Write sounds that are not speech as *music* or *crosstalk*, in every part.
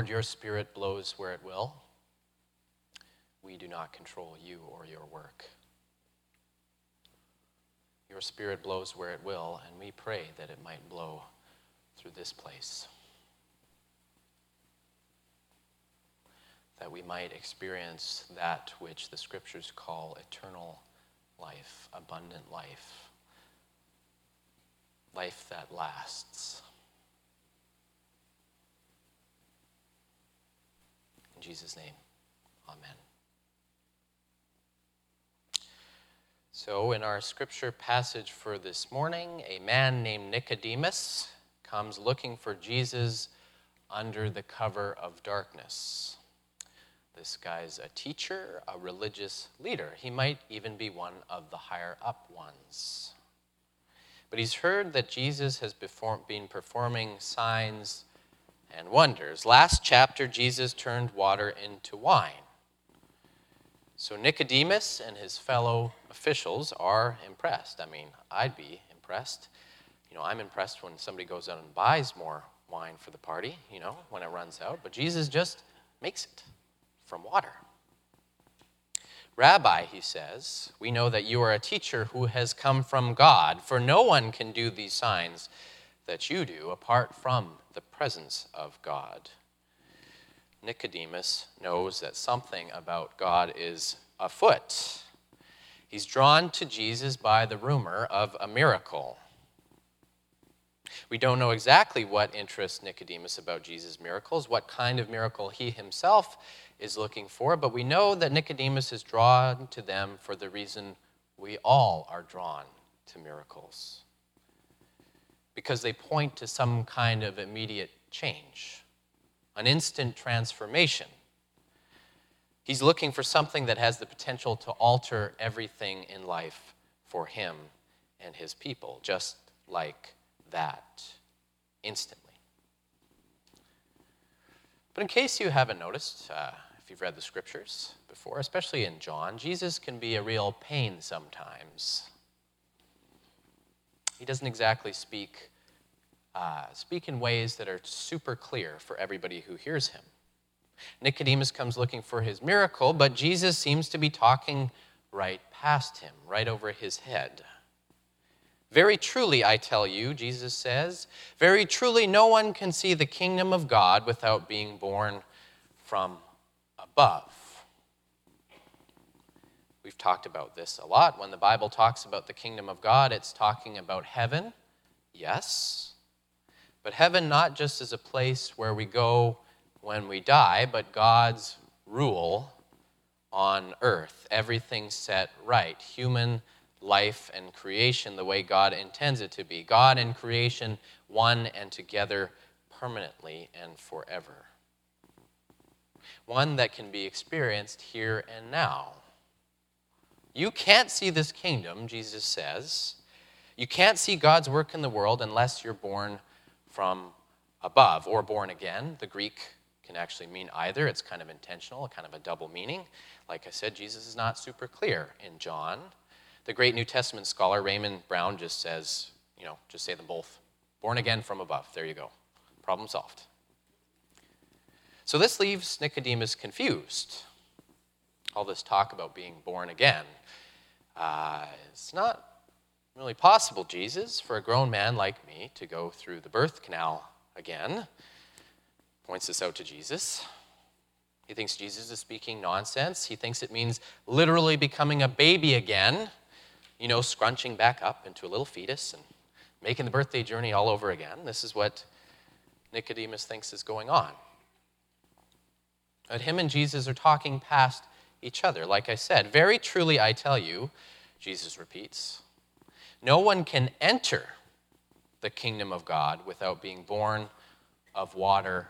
Lord, your spirit blows where it will. We do not control you or your work. Your spirit blows where it will, and we pray that it might blow through this place. That we might experience that which the scriptures call eternal life, abundant life, life that lasts. In Jesus' name, amen. So, in our scripture passage for this morning, a man named Nicodemus comes looking for Jesus under the cover of darkness. This guy's a teacher, a religious leader. He might even be one of the higher up ones. But he's heard that Jesus has been performing signs and wonders. Last chapter, Jesus turned water into wine. So Nicodemus and his fellow officials are impressed. I mean, I'd be impressed. You know, I'm impressed when somebody goes out and buys more wine for the party, you know, when it runs out. But Jesus just makes it from water. Rabbi, he says, we know that you are a teacher who has come from God, for no one can do these signs that you do apart from the presence of God. Nicodemus knows that something about God is afoot. He's drawn to Jesus by the rumor of a miracle. We don't know exactly what interests Nicodemus about Jesus' miracles, what kind of miracle he himself is looking for, but we know that Nicodemus is drawn to them for the reason we all are drawn to miracles because they point to some kind of immediate change, an instant transformation. He's looking for something that has the potential to alter everything in life for him and his people, just like that, instantly. But in case you haven't noticed, uh, if you've read the scriptures before, especially in John, Jesus can be a real pain sometimes. He doesn't exactly speak uh, speak in ways that are super clear for everybody who hears him. Nicodemus comes looking for his miracle, but Jesus seems to be talking right past him, right over his head. Very truly, I tell you, Jesus says, very truly, no one can see the kingdom of God without being born from above. We've talked about this a lot. When the Bible talks about the kingdom of God, it's talking about heaven, yes, but heaven, not just as a place where we go when we die, but God's rule on earth. Everything set right. Human life and creation the way God intends it to be. God and creation one and together permanently and forever. One that can be experienced here and now. You can't see this kingdom, Jesus says. You can't see God's work in the world unless you're born from above or born again. The Greek can actually mean either. It's kind of intentional, kind of a double meaning. Like I said, Jesus is not super clear in John. The great New Testament scholar Raymond Brown just says, you know, just say them both. Born again from above. There you go. Problem solved. So this leaves Nicodemus confused. All this talk about being born again. Uh, it's not really possible, Jesus, for a grown man like me to go through the birth canal again. Points this out to Jesus. He thinks Jesus is speaking nonsense. He thinks it means literally becoming a baby again, you know, scrunching back up into a little fetus and making the birthday journey all over again. This is what Nicodemus thinks is going on. But him and Jesus are talking past each other. Like I said, very truly I tell you, Jesus repeats, no one can enter the kingdom of God without being born of water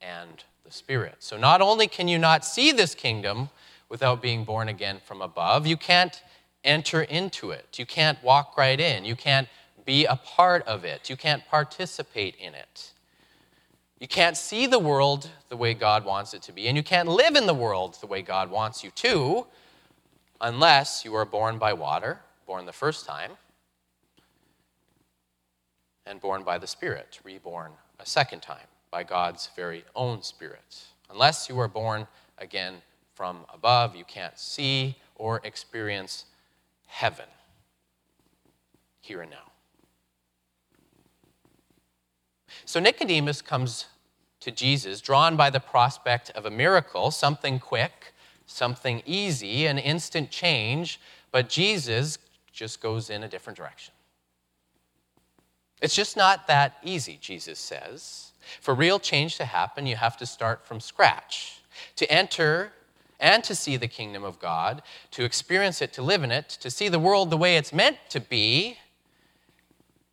and the Spirit. So not only can you not see this kingdom without being born again from above, you can't enter into it. You can't walk right in. You can't be a part of it. You can't participate in it. You can't see the world the way God wants it to be, and you can't live in the world the way God wants you to unless you are born by water, born the first time, and born by the Spirit, reborn a second time. by God's very own Spirit. Unless you are born again from above, you can't see or experience heaven here and now. So Nicodemus comes to Jesus, drawn by the prospect of a miracle, something quick, something easy, an instant change, but Jesus just goes in a different direction. It's just not that easy, Jesus says. For real change to happen, you have to start from scratch. To enter and to see the kingdom of God, to experience it, to live in it, to see the world the way it's meant to be,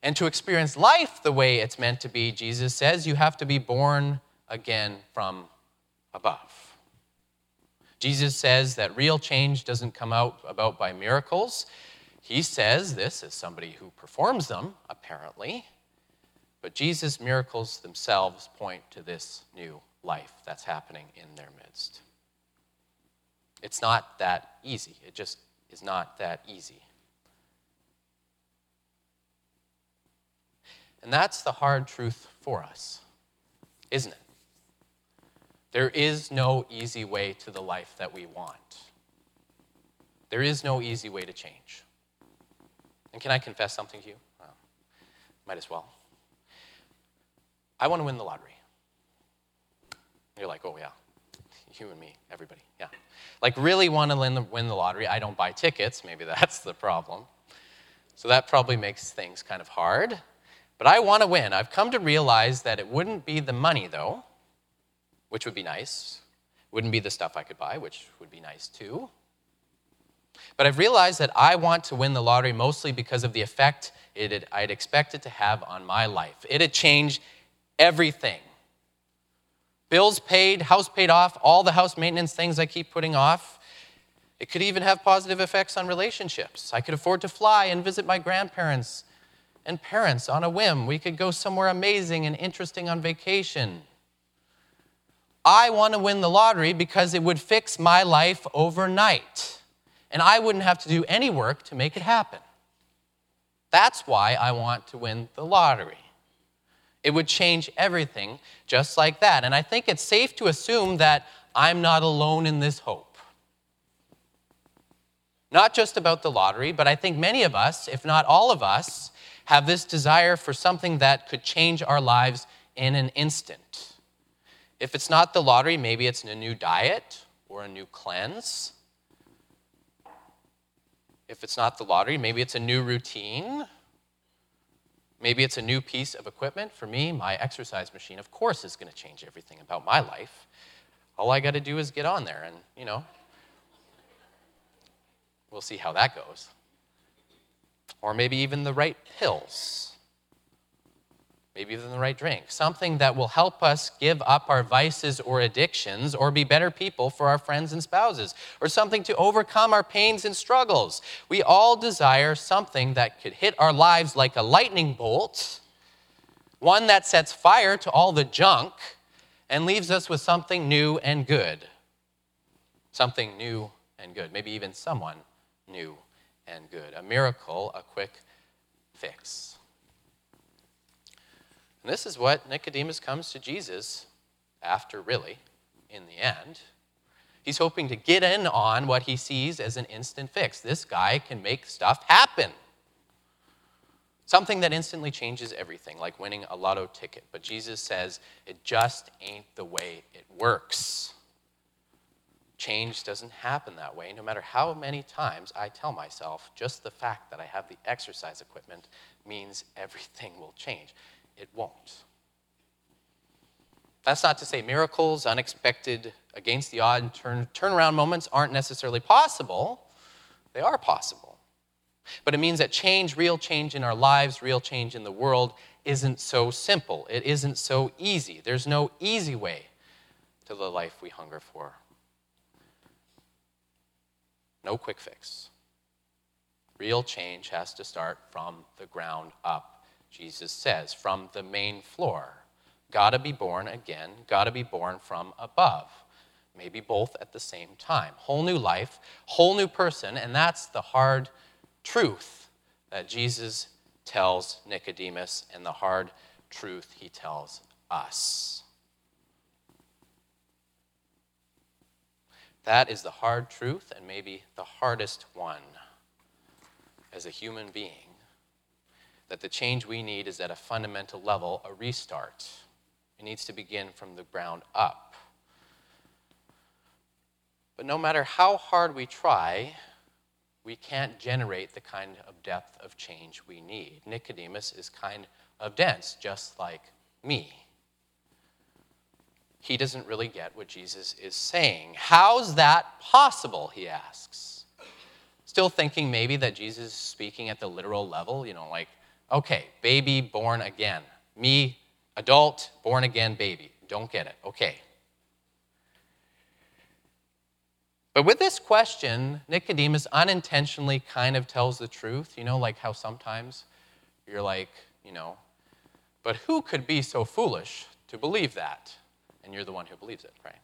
and to experience life the way it's meant to be, Jesus says, you have to be born again from above. Jesus says that real change doesn't come out about by miracles. He says this as somebody who performs them, apparently. But Jesus' miracles themselves point to this new life that's happening in their midst. It's not that easy. It just is not that easy. And that's the hard truth for us, isn't it? There is no easy way to the life that we want. There is no easy way to change. And can I confess something to you? Well, might as well. I want to win the lottery. You're like, oh, yeah. You and me, everybody, yeah. Like, really want to win the, lottery. I don't buy tickets. Maybe that's the problem. So that probably makes things kind of hard. But I want to win. I've come to realize that it wouldn't be the money, though, which would be nice. Wouldn't be the stuff I could buy, which would be nice too. But I've realized that I want to win the lottery mostly because of the effect it had, I'd expected to have on my life. It had changed everything. Bills paid, house paid off, all the house maintenance things I keep putting off. It could even have positive effects on relationships. I could afford to fly and visit my grandparents and parents on a whim. We could go somewhere amazing and interesting on vacation. I want to win the lottery because it would fix my life overnight, and I wouldn't have to do any work to make it happen. That's why I want to win the lottery. It would change everything just like that. And I think it's safe to assume that I'm not alone in this hope. Not just about the lottery, but I think many of us, if not all of us, have this desire for something that could change our lives in an instant. If it's not the lottery, maybe it's a new diet or a new cleanse. If it's not the lottery, maybe it's a new routine. Maybe it's a new piece of equipment. For me, my exercise machine, of course, is going to change everything about my life. All I got to do is get on there, and, you know, we'll see how that goes or maybe even the right pills, maybe even the right drink, something that will help us give up our vices or addictions or be better people for our friends and spouses, or something to overcome our pains and struggles. We all desire something that could hit our lives like a lightning bolt, one that sets fire to all the junk and leaves us with something new and good. Something new and good, maybe even someone new and good. A miracle, a quick fix. And this is what Nicodemus comes to Jesus after, really, in the end. He's hoping to get in on what he sees as an instant fix. This guy can make stuff happen. Something that instantly changes everything, like winning a lotto ticket. But Jesus says it just ain't the way it works. Change doesn't happen that way, no matter how many times I tell myself just the fact that I have the exercise equipment means *laughs* everything will change. It won't. That's not to say miracles, unexpected, against the odd turn, turnaround moments aren't necessarily possible. They are possible. But it means that change, real change in our lives, real change in the world, isn't so simple. It isn't so easy. There's no easy way to the life we hunger for. No quick fix. Real change has to start from the ground up, Jesus says, from the main floor. Gotta be born again, gotta be born from above. Maybe both at the same time. Whole new life, whole new person, and that's the hard truth that Jesus tells Nicodemus and the hard truth he tells us. That is the hard truth, and maybe the hardest one as a human being that the change we need is at a fundamental level, a restart. It needs to begin from the ground up. But no matter how hard we try, we can't generate the kind of depth of change we need. Nicodemus is kind of dense, just like me. He doesn't really get what Jesus is saying. How's that possible? He asks. Still thinking maybe that Jesus is speaking at the literal level, you know, like, okay, baby born again. Me, adult, born again baby. Don't get it. Okay. But with this question, Nicodemus unintentionally kind of tells the truth, you know, like how sometimes you're like, you know, but who could be so foolish to believe that? And you're the one who believes it, right?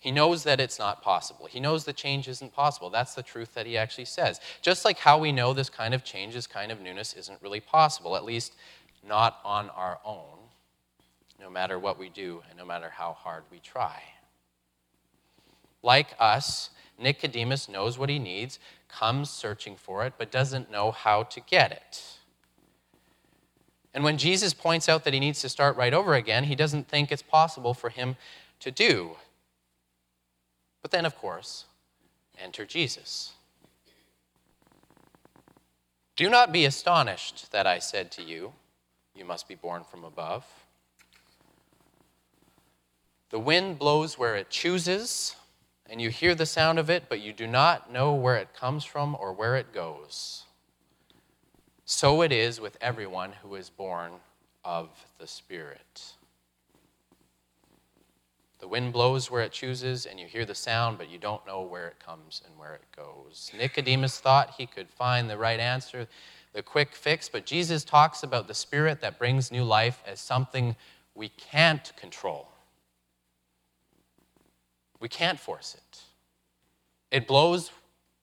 He knows that it's not possible. He knows the change isn't possible. That's the truth that he actually says. Just like how we know this kind of change, this kind of newness isn't really possible, at least not on our own no matter what we do and no matter how hard we try. Like us, Nicodemus knows what he needs, comes searching for it, but doesn't know how to get it. And when Jesus points out that he needs to start right over again, he doesn't think it's possible for him to do. But then, of course, enter Jesus. Do not be astonished that I said to you, You must be born from above. The wind blows where it chooses, and you hear the sound of it, but you do not know where it comes from or where it goes. So it is with everyone who is born of the Spirit. The wind blows where it chooses, and you hear the sound, but you don't know where it comes and where it goes. Nicodemus thought he could find the right answer, the quick fix, but Jesus talks about the Spirit that brings new life as something we can't control. We can't force it. It blows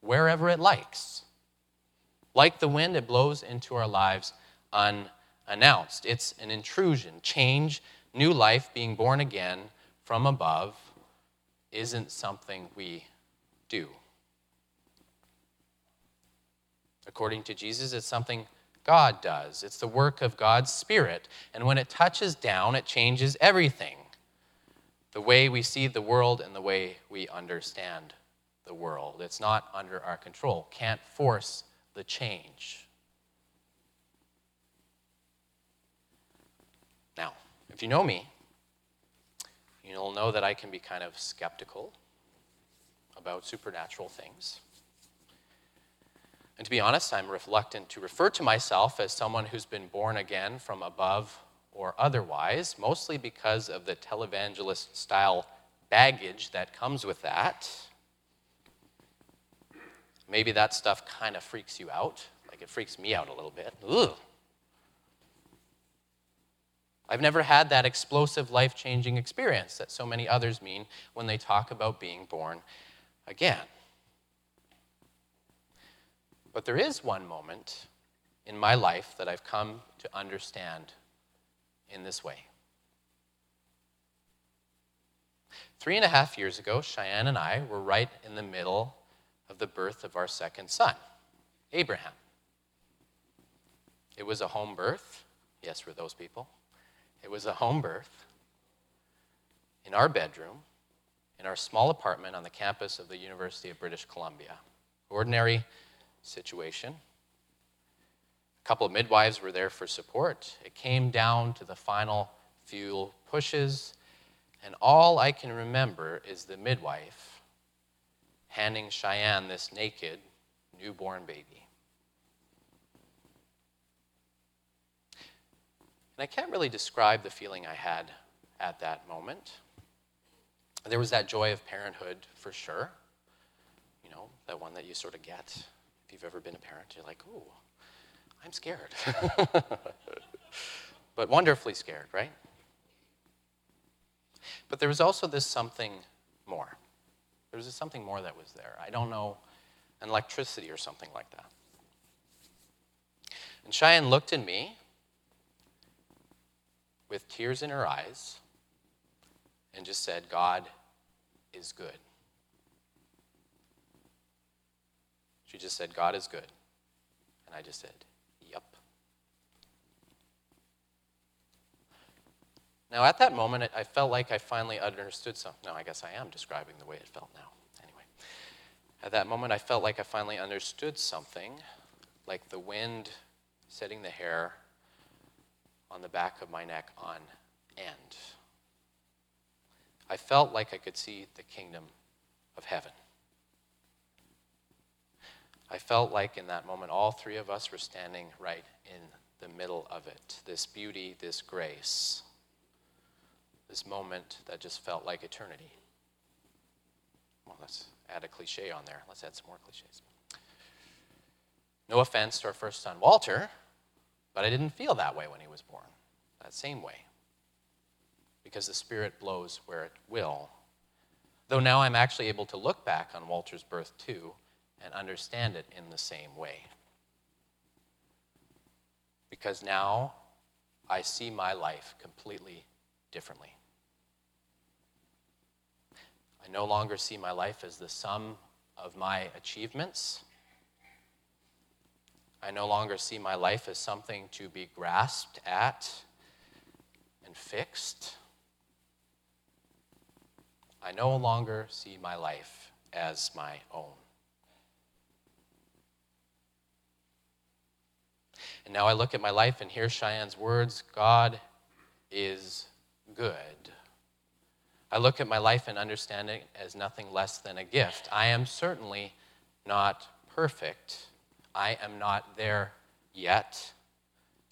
wherever it likes. Like the wind, it blows into our lives unannounced. It's an intrusion. Change, new life, being born again from above isn't something we do. According to Jesus, it's something God does. It's the work of God's Spirit. And when it touches down, it changes everything the way we see the world and the way we understand the world. It's not under our control, can't force the change. Now, if you know me, you'll know that I can be kind of skeptical about supernatural things. And to be honest, I'm reluctant to refer to myself as someone who's been born again from above or otherwise, mostly because of the televangelist style baggage that comes with that. Maybe that stuff kind of freaks you out, like it freaks me out a little bit. Ugh. I've never had that explosive, life changing experience that so many others mean when they talk about being born again. But there is one moment in my life that I've come to understand in this way. Three and a half years ago, Cheyenne and I were right in the middle of the birth of our second son, Abraham. It was a home birth. Yes, for those people. It was a home birth in our bedroom, in our small apartment on the campus of the University of British Columbia. Ordinary situation A couple of midwives were there for support. It came down to the final few pushes, and all I can remember is the midwife handing Cheyenne this naked newborn baby. And I can't really describe the feeling I had at that moment. There was that joy of parenthood for sure. You know, that one that you sort of get. If you've ever been a parent, you're like, ooh, I'm scared. *laughs* but wonderfully scared, right? But there was also this something more. There was something more that was there. I don't know, an electricity or something like that. And Cheyenne looked at me with tears in her eyes, and just said, God is good. She just said, God is good. And I just said, Yep. Now, at that moment, I felt like I finally understood something. No, I guess I am describing the way it felt now. Anyway, at that moment, I felt like I finally understood something, like the wind setting the hair on the back of my neck on end. I felt like I could see the kingdom of heaven. I felt like in that moment all three of us were standing right in the middle of it. This beauty, this grace, this moment that just felt like eternity. Well, let's add a cliche on there. Let's add some more cliches. No offense to our first son, Walter, but I didn't feel that way when he was born, that same way. Because the Spirit blows where it will. Though now I'm actually able to look back on Walter's birth too and understand it in the same way. Because now I see my life completely differently. I no longer see my life as the sum of my achievements. I no longer see my life as something to be grasped at and fixed. I no longer see my life as my own. And now I look at my life and hear Cheyenne's words God is good. I look at my life and understand it as nothing less than a gift. I am certainly not perfect. I am not there yet.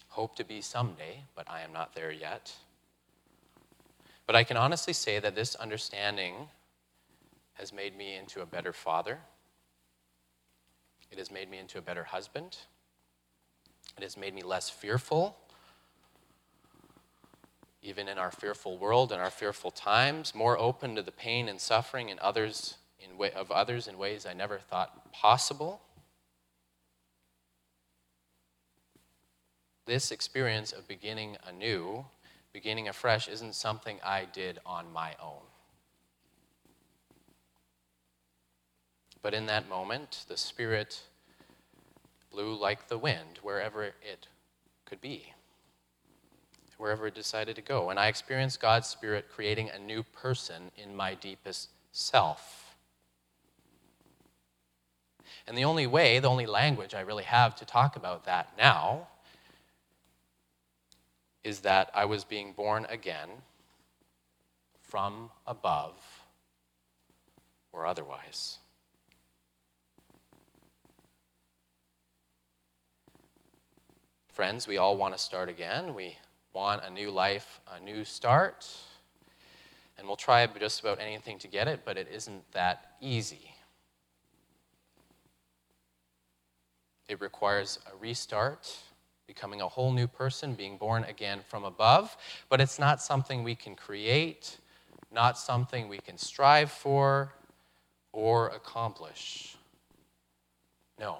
Hope to be someday, but I am not there yet. But I can honestly say that this understanding has made me into a better father. It has made me into a better husband. It has made me less fearful, even in our fearful world and our fearful times, more open to the pain and suffering in others in way, of others in ways I never thought possible. This experience of beginning anew, beginning afresh, isn't something I did on my own. But in that moment, the Spirit blew like the wind wherever it could be, wherever it decided to go. And I experienced God's Spirit creating a new person in my deepest self. And the only way, the only language I really have to talk about that now is that I was being born again from above or otherwise. Friends, we all want to start again. We want a new life, a new start. And we'll try just about anything to get it, but it isn't that easy. It requires a restart, becoming a whole new person, being born again from above. But it's not something we can create, not something we can strive for or accomplish. No.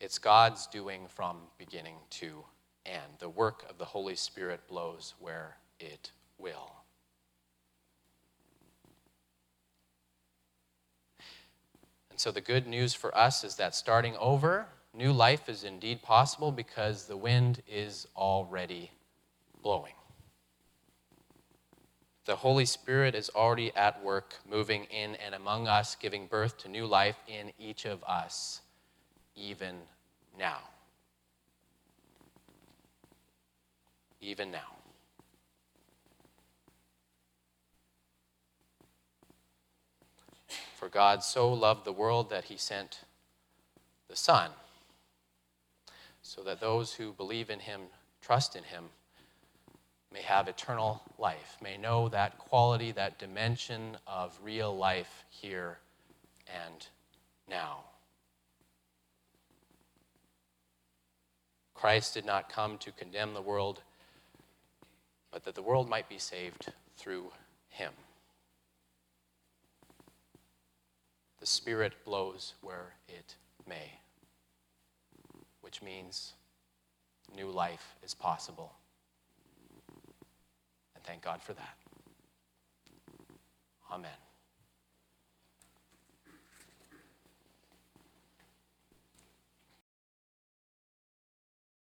It's God's doing from beginning to end. The work of the Holy Spirit blows where it will. And so the good news for us is that starting over, new life is indeed possible because the wind is already blowing. The Holy Spirit is already at work, moving in and among us, giving birth to new life in each of us even now. Even now. For God so loved the world that he sent the Son, so that those who believe in him, trust in him, may have eternal life, may know that quality, that dimension of real life here and now. Christ did not come to condemn the world, but that the world might be saved through him. The Spirit blows where it may, which means new life is possible And Thank God for that. Amen.